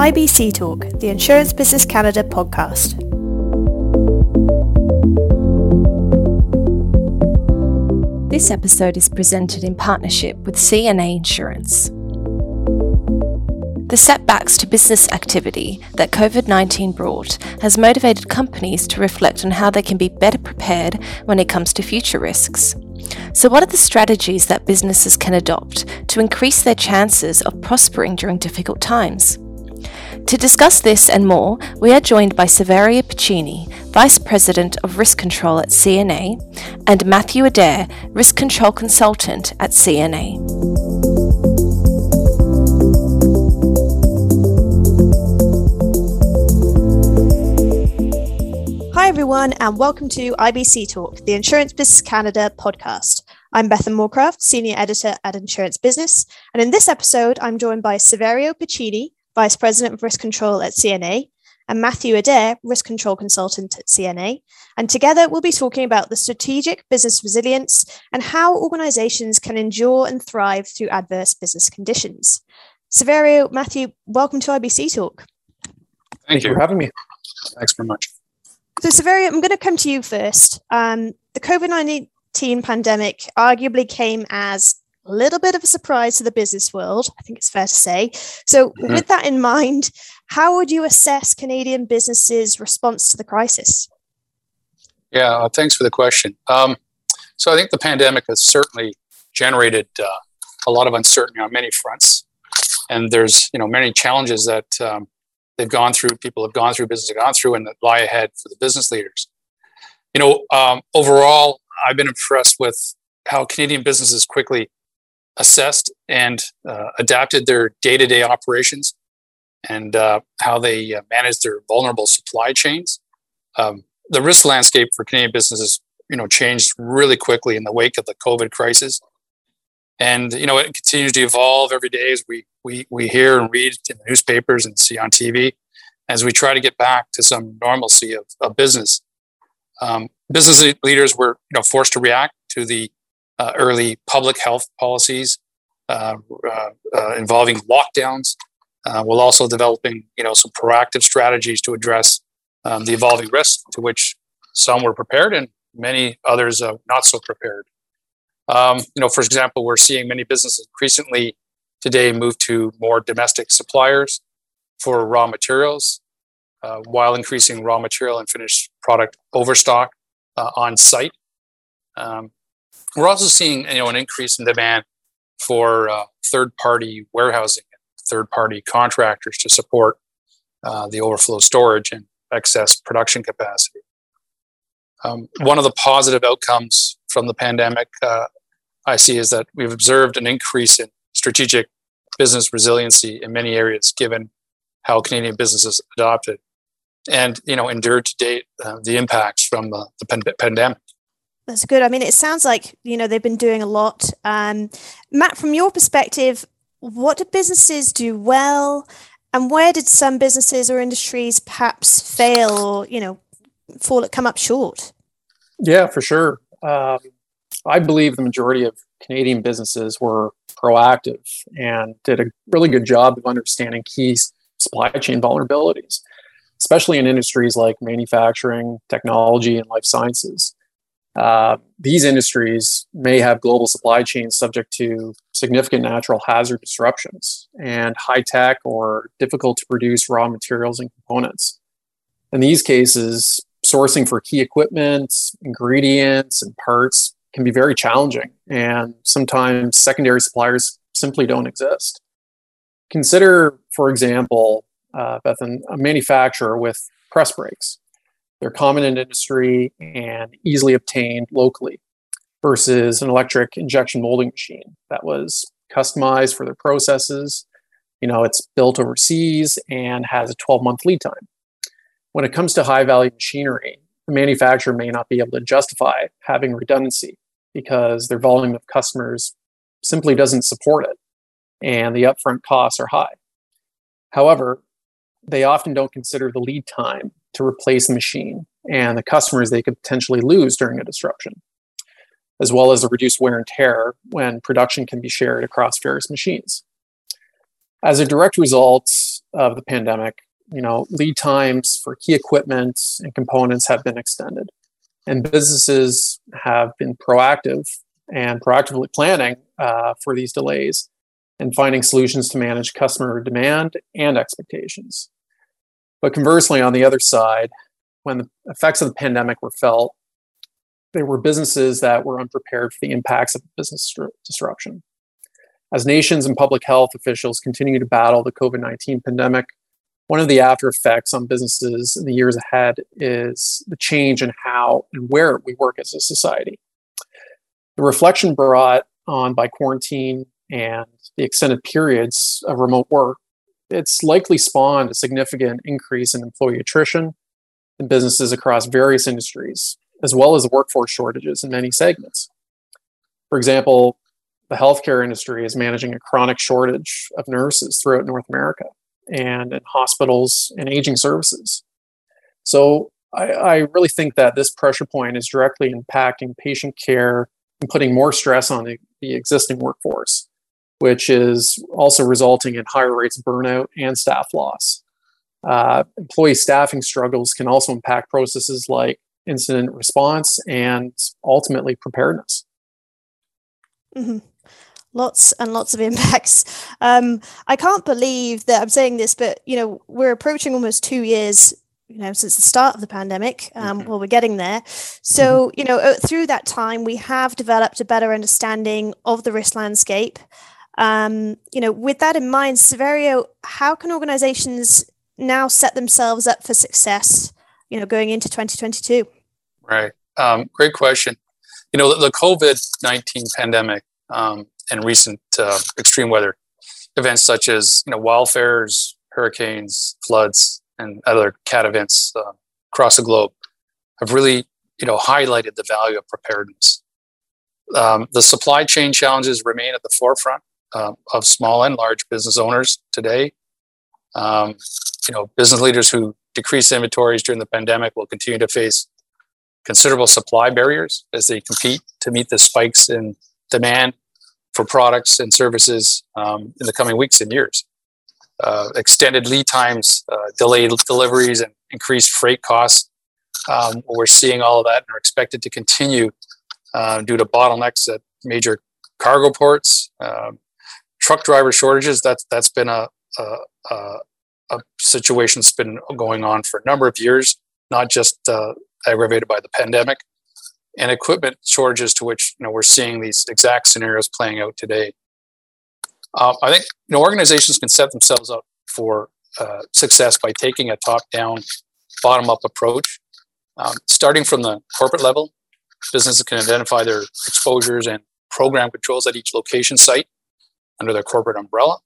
IBC Talk, the Insurance Business Canada podcast. This episode is presented in partnership with CNA Insurance. The setbacks to business activity that COVID 19 brought has motivated companies to reflect on how they can be better prepared when it comes to future risks. So, what are the strategies that businesses can adopt to increase their chances of prospering during difficult times? To discuss this and more, we are joined by Saverio Pacini, Vice President of Risk Control at CNA, and Matthew Adair, Risk Control Consultant at CNA. Hi, everyone, and welcome to IBC Talk, the Insurance Business Canada podcast. I'm Bethan Moorcraft, Senior Editor at Insurance Business, and in this episode, I'm joined by Saverio Pacini, Vice President of Risk Control at CNA, and Matthew Adair, Risk Control Consultant at CNA. And together we'll be talking about the strategic business resilience and how organizations can endure and thrive through adverse business conditions. Saverio, Matthew, welcome to IBC Talk. Thank you for having me. Thanks very much. So, Saverio, I'm going to come to you first. Um, the COVID 19 pandemic arguably came as a little bit of a surprise to the business world, I think it's fair to say. So, mm-hmm. with that in mind, how would you assess Canadian businesses' response to the crisis? Yeah, uh, thanks for the question. Um, so, I think the pandemic has certainly generated uh, a lot of uncertainty on many fronts, and there's you know many challenges that um, they've gone through, people have gone through, business have gone through, and that lie ahead for the business leaders. You know, um, overall, I've been impressed with how Canadian businesses quickly assessed and uh, adapted their day-to-day operations and uh, how they uh, manage their vulnerable supply chains. Um, the risk landscape for Canadian businesses, you know, changed really quickly in the wake of the COVID crisis, and you know it continues to evolve every day as we we we hear and read in the newspapers and see on TV as we try to get back to some normalcy of, of business. Um, business leaders were you know forced to react to the uh, early public health policies uh, uh, uh involving lockdowns, uh, while also developing you know some proactive strategies to address um, the evolving risks to which some were prepared and many others not so prepared. Um, you know, for example, we're seeing many businesses increasingly today move to more domestic suppliers for raw materials, uh, while increasing raw material and finished product overstock uh, on site. Um, we're also seeing you know an increase in demand for uh, third-party warehousing and third-party contractors to support uh, the overflow storage and excess production capacity. Um, one of the positive outcomes from the pandemic uh, I see is that we've observed an increase in strategic business resiliency in many areas, given how Canadian businesses adopted and you know endured to date uh, the impacts from the, the pandemic. That's good. I mean, it sounds like you know they've been doing a lot. Um, Matt, from your perspective, what did businesses do well, and where did some businesses or industries perhaps fail or you know fall come up short? Yeah, for sure. Um, I believe the majority of Canadian businesses were proactive and did a really good job of understanding key supply chain vulnerabilities, especially in industries like manufacturing, technology, and life sciences. Uh, these industries may have global supply chains subject to significant natural hazard disruptions and high tech or difficult to produce raw materials and components. In these cases, sourcing for key equipment, ingredients, and parts can be very challenging, and sometimes secondary suppliers simply don't exist. Consider, for example, uh, Bethan, a manufacturer with press brakes. They're common in industry and easily obtained locally versus an electric injection molding machine that was customized for their processes. You know, it's built overseas and has a 12 month lead time. When it comes to high value machinery, the manufacturer may not be able to justify having redundancy because their volume of customers simply doesn't support it and the upfront costs are high. However, they often don't consider the lead time to replace the machine and the customers they could potentially lose during a disruption, as well as the reduced wear and tear when production can be shared across various machines. As a direct result, of the pandemic, you know, lead times for key equipment and components have been extended. And businesses have been proactive and proactively planning uh, for these delays and finding solutions to manage customer demand and expectations. But conversely, on the other side, when the effects of the pandemic were felt, there were businesses that were unprepared for the impacts of business disruption. As nations and public health officials continue to battle the COVID 19 pandemic, one of the after effects on businesses in the years ahead is the change in how and where we work as a society. The reflection brought on by quarantine and the extended periods of remote work, it's likely spawned a significant increase in employee attrition in businesses across various industries, as well as workforce shortages in many segments. For example, the healthcare industry is managing a chronic shortage of nurses throughout North America and in hospitals and aging services. So I, I, really think that this pressure point is directly impacting patient care and putting more stress on the, the existing workforce, which is also resulting in higher rates of burnout and staff loss. Uh, employee staffing struggles can also impact processes like incident response and ultimately preparedness. Mm-hmm lots and lots of impacts. Um, I can't believe that I'm saying this, but you know, we're approaching almost two years. You know, since the start of the pandemic, um, mm-hmm. well, we're getting there. So, mm-hmm. you know, through that time, we have developed a better understanding of the risk landscape. Um, you know, with that in mind, Severio, how can organizations now set themselves up for success? You know, going into 2022. Right. Um, great question. You know, the, the COVID 19 pandemic um, and recent uh, extreme weather events such as you know wildfires, hurricanes, floods, and other cat events uh, across the globe have really you know highlighted the value of preparedness. Um, the supply chain challenges remain at the forefront uh, of small and large business owners today. Um, you know, business leaders who decrease inventories during the pandemic will continue to face considerable supply barriers as they compete to meet the spikes in demand for products and services um, in the coming weeks and years. Uh, extended lead times, uh, delayed deliveries, and increased freight costs. Um, we're seeing all of that and are expected to continue uh, due to bottlenecks at major cargo ports, um, truck driver shortages. That's that's been a, a, a, a, situation that's been going on for a number of years, not just uh, aggravated by the pandemic and equipment shortages to which you know we're seeing these exact scenarios playing out today. Um, I think you know organizations can set themselves up for uh, success by taking a top-down, bottom-up approach. Um, starting from the corporate level, businesses can identify their exposures and program controls at each location site under their corporate umbrella.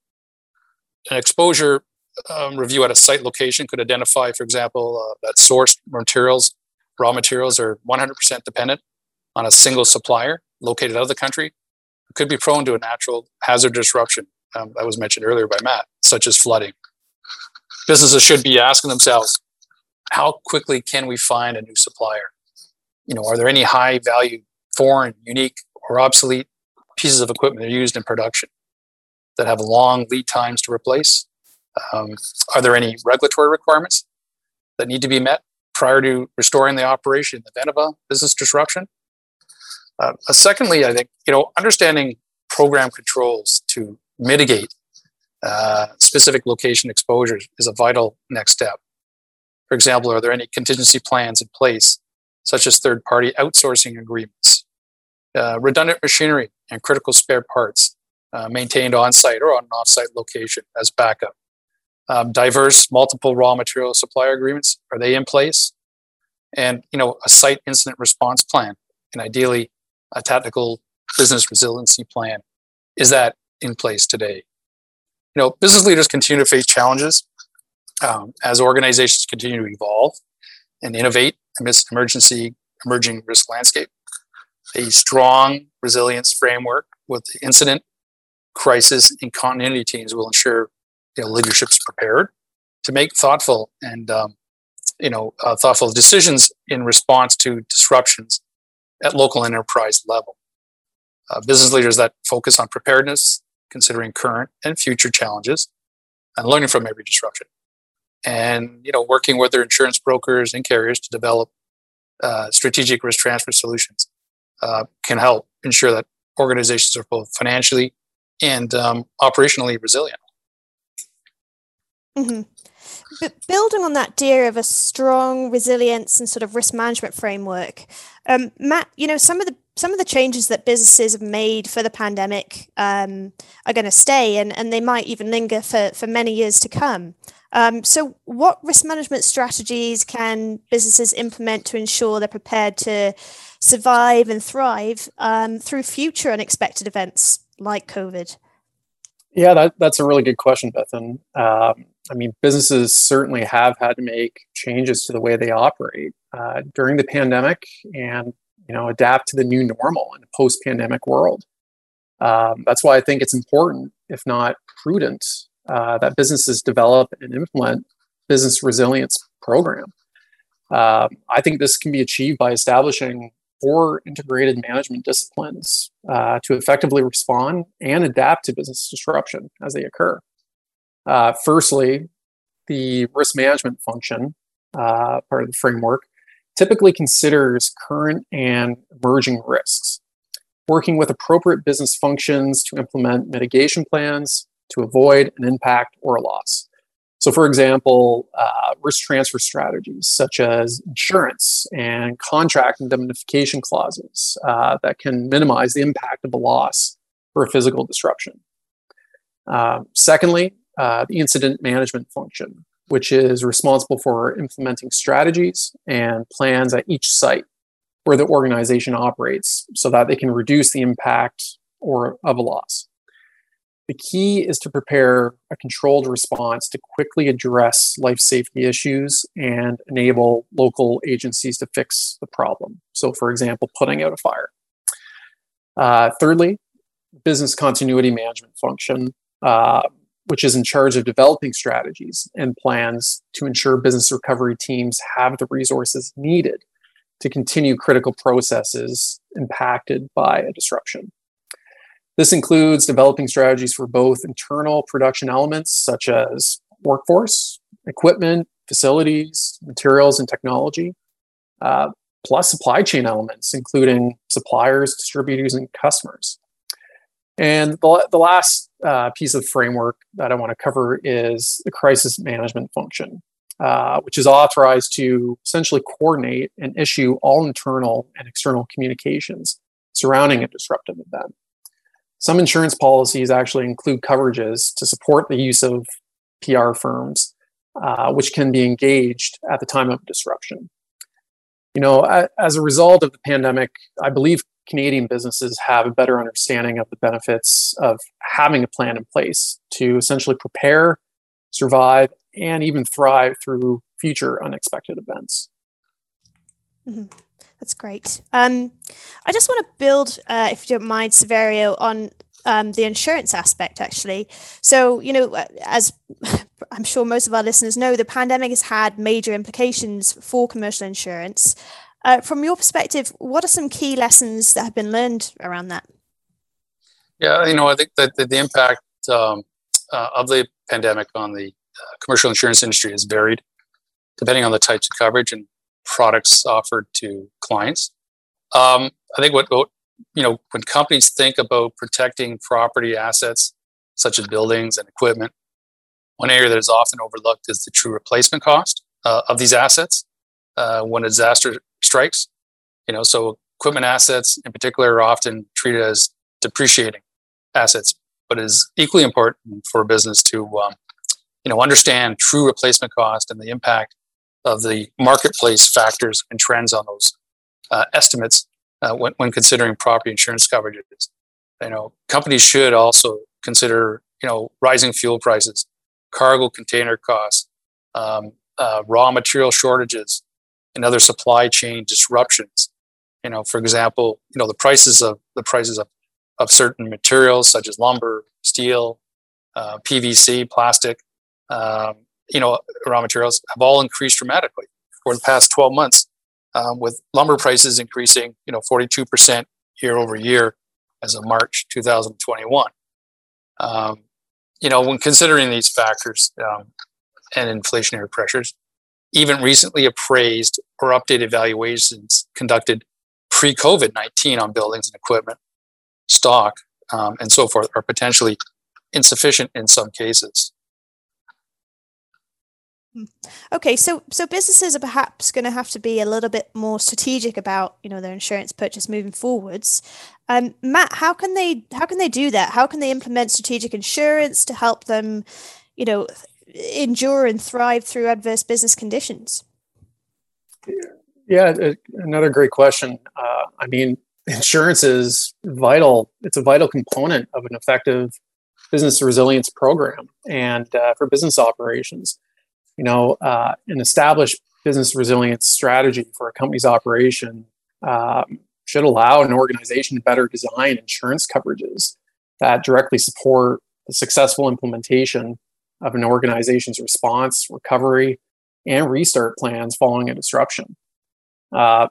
An exposure um, review at a site location could identify, for example, uh, that sourced materials raw materials are 100% dependent on a single supplier located out of the country, could be prone to a natural hazard disruption um, that was mentioned earlier by Matt, such as flooding. Businesses should be asking themselves, how quickly can we find a new supplier? You know, are there any high value, foreign, unique, or obsolete pieces of equipment that are used in production that have long lead times to replace? Um, are there any regulatory requirements that need to be met prior to restoring the operation in the event of a business disruption. Uh, secondly, I think you know understanding program controls to mitigate uh, specific location exposures is a vital next step. For example, are there any contingency plans in place, such as third-party outsourcing agreements, uh, redundant machinery, and critical spare parts uh, maintained on-site or on an off-site location as backup? um, diverse multiple raw material supplier agreements are they in place? And you know a site incident response plan and ideally a tactical business resiliency plan is that in place today? You know business leaders continue to face challenges um, as organizations continue to evolve and innovate amidst emergency emerging risk landscape. A strong resilience framework with incident crisis and continuity teams will ensure you know, leadership's prepared to make thoughtful and um, you know uh, thoughtful decisions in response to disruptions at local enterprise level. Uh, business leaders that focus on preparedness, considering current and future challenges, and learning from every disruption. And you know, working with their insurance brokers and carriers to develop uh, strategic risk transfer solutions uh, can help ensure that organizations are both financially and um, operationally resilient. Mm-hmm. But building on that idea of a strong resilience and sort of risk management framework, um, Matt, you know some of the some of the changes that businesses have made for the pandemic um, are going to stay, and and they might even linger for for many years to come. Um, so, what risk management strategies can businesses implement to ensure they're prepared to survive and thrive um, through future unexpected events like COVID? Yeah, that, that's a really good question, Bethan. Um, I mean, businesses certainly have had to make changes to the way they operate uh, during the pandemic, and you know, adapt to the new normal in a post-pandemic world. Um, that's why I think it's important, if not prudent, uh, that businesses develop and implement business resilience program. Uh, I think this can be achieved by establishing four integrated management disciplines uh, to effectively respond and adapt to business disruption as they occur. Uh, firstly, the risk management function, uh, part of the framework, typically considers current and emerging risks, working with appropriate business functions to implement mitigation plans, to avoid an impact or a loss. So, for example, uh, risk transfer strategies such as insurance and contract indemnification clauses uh, that can minimize the impact of a loss or a physical disruption. Um, secondly, uh, the incident management function, which is responsible for implementing strategies and plans at each site where the organization operates so that they can reduce the impact or of a loss. The key is to prepare a controlled response to quickly address life safety issues and enable local agencies to fix the problem. So, for example, putting out a fire. Uh, thirdly, business continuity management function, uh, which is in charge of developing strategies and plans to ensure business recovery teams have the resources needed to continue critical processes impacted by a disruption. This includes developing strategies for both internal production elements such as workforce, equipment, facilities, materials, and technology, uh, plus supply chain elements, including suppliers, distributors, and customers. And the, the last uh, piece of framework that I want to cover is the crisis management function, uh, which is authorized to essentially coordinate and issue all internal and external communications surrounding a disruptive event. Some insurance policies actually include coverages to support the use of PR firms, uh, which can be engaged at the time of disruption. You know, as a result of the pandemic, I believe Canadian businesses have a better understanding of the benefits of having a plan in place to essentially prepare, survive, and even thrive through future unexpected events. Mm-hmm. That's great. Um, I just want to build, uh, if you don't mind, Severio, on um, the insurance aspect, actually. So, you know, uh, as I'm sure most of our listeners know, the pandemic has had major implications for commercial insurance. Uh, from your perspective, what are some key lessons that have been learned around that? Yeah, you know, I think that the, the impact um, uh, of the pandemic on the uh, commercial insurance industry has varied depending on the types of coverage and products offered to clients. Um, I think what, what, you know when companies think about protecting property assets such as buildings and equipment, one area that is often overlooked is the true replacement cost uh, of these assets uh, when a disaster strikes. You know, so equipment assets in particular are often treated as depreciating assets, but it is equally important for a business to um, you know understand true replacement cost and the impact of the marketplace factors and trends on those uh, estimates uh, when, when considering property insurance coverages. You know, companies should also consider you know rising fuel prices, cargo container costs, um, uh, raw material shortages, and other supply chain disruptions. You know, for example, you know the prices of the prices of, of certain materials such as lumber, steel, uh, PVC, plastic, um, you know, raw materials have all increased dramatically over the past 12 months, um, with lumber prices increasing, you know, 42% year over year as of March 2021. Um, you know, when considering these factors um, and inflationary pressures, even recently appraised or updated valuations conducted pre COVID 19 on buildings and equipment, stock, um, and so forth are potentially insufficient in some cases. Okay, so so businesses are perhaps going to have to be a little bit more strategic about you know their insurance purchase moving forwards. Um, Matt, how can they how can they do that? How can they implement strategic insurance to help them, you know, endure and thrive through adverse business conditions? Yeah, another great question. Uh, I mean, insurance is vital. It's a vital component of an effective business resilience program and uh, for business operations. You know, uh, an established business resilience strategy for a company's operation um, should allow an organization to better design insurance coverages that directly support the successful implementation of an organization's response, recovery, and restart plans following a disruption. Uh,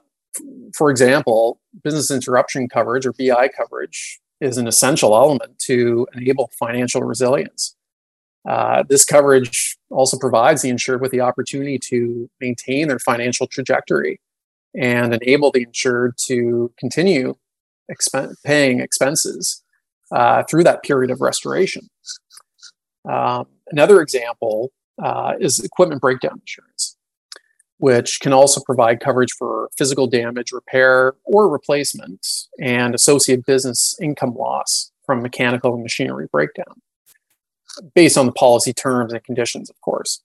for example, business interruption coverage or BI coverage is an essential element to enable financial resilience. Uh, this coverage also provides the insured with the opportunity to maintain their financial trajectory and enable the insured to continue expen- paying expenses uh, through that period of restoration. Um, another example uh, is equipment breakdown insurance, which can also provide coverage for physical damage, repair, or replacement, and associated business income loss from mechanical and machinery breakdown, based on the policy terms and conditions, of course.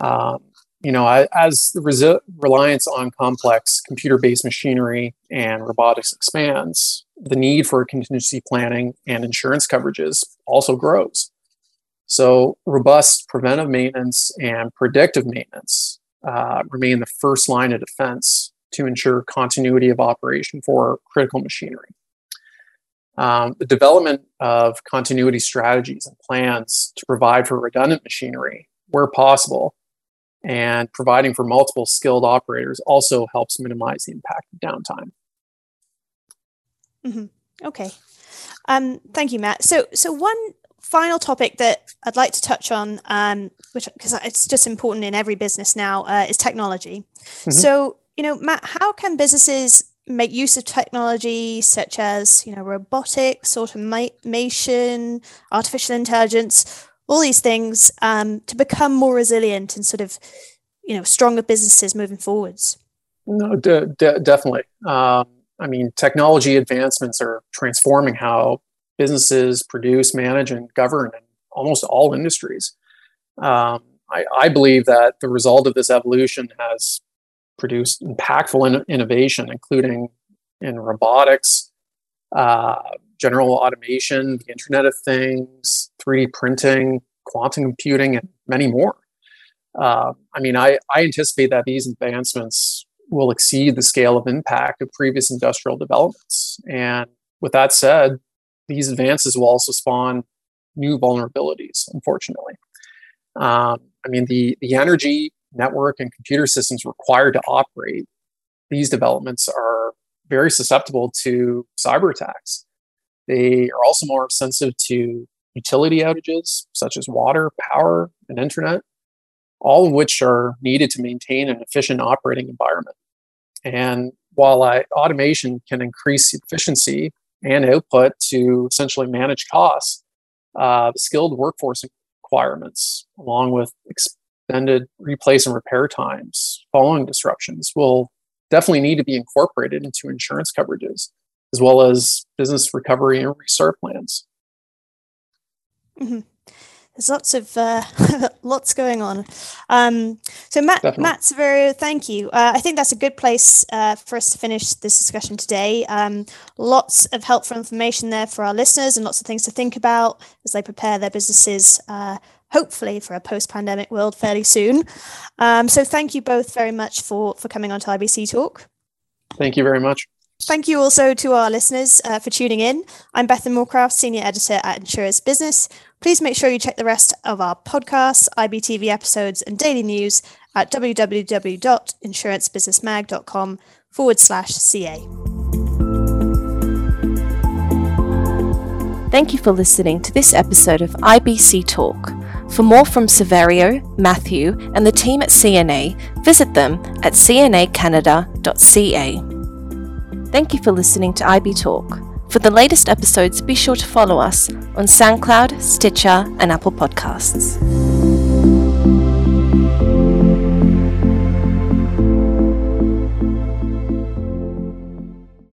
Um, you know, as the resi- reliance on complex computer-based machinery and robotics expands, the need for contingency planning and insurance coverages also grows. So, robust preventive maintenance and predictive maintenance uh, remain the first line of defense to ensure continuity of operation for critical machinery. Um, the development of continuity strategies and plans to provide for redundant machinery where possible and providing for multiple skilled operators also helps minimize the impact of downtime. Mm-hmm. Okay. Um, thank you, Matt. So, so one final topic that I'd like to touch on, um, which because it's just important in every business now, uh, is technology. Mm-hmm. So, you know, Matt, how can businesses make use of technology such as you know robotics, automation, artificial intelligence, all these things um, to become more resilient and sort of you know stronger businesses moving forwards? No, de- de- definitely. Um, I mean, technology advancements are transforming how businesses produce, manage, and govern in almost all industries. Um, I, I, believe that the result of this evolution has produced impactful in- innovation, including in robotics, uh, general automation, the Internet of Things, 3D printing, quantum computing, and many more. Uh, I mean, I, I anticipate that these advancements will exceed the scale of impact of previous industrial developments. And with that said, these advances will also spawn new vulnerabilities, unfortunately. Um, I mean, the, the energy, network, and computer systems required to operate these developments are very susceptible to cyber attacks. They are also more sensitive to utility outages, such as water, power, and internet, all of which are needed to maintain an efficient operating environment. And while automation can increase efficiency and output to essentially manage costs, uh, skilled workforce requirements, along with extended replace and repair times following disruptions, will definitely need to be incorporated into insurance coverages, as well as business recovery and restart plans. Mm-hmm. There's lots of uh, lots going on. Um, so Matt Definitely. Matt Saverio, thank you. Uh, I think that's a good place uh, for us to finish this discussion today. Um, lots of helpful information there for our listeners, and lots of things to think about as they prepare their businesses. Hopefully for a post-pandemic world fairly soon. Um, so thank you both very much for for coming on to IBC Talk. Thank you very much. Thank you also to our listeners uh, for tuning in. I'm Bethan Moorcraft, Senior Editor at Insurance Business. Please make sure you check the rest of our podcasts, IBTV episodes, and daily news at www.insurancebusinessmag.com forward slash CA. Thank you for listening to this episode of IBC Talk. For more from Saverio, Matthew, and the team at CNA, visit them at cnacanada.ca. Thank you for listening to IB Talk. For the latest episodes, be sure to follow us on SoundCloud, Stitcher, and Apple Podcasts.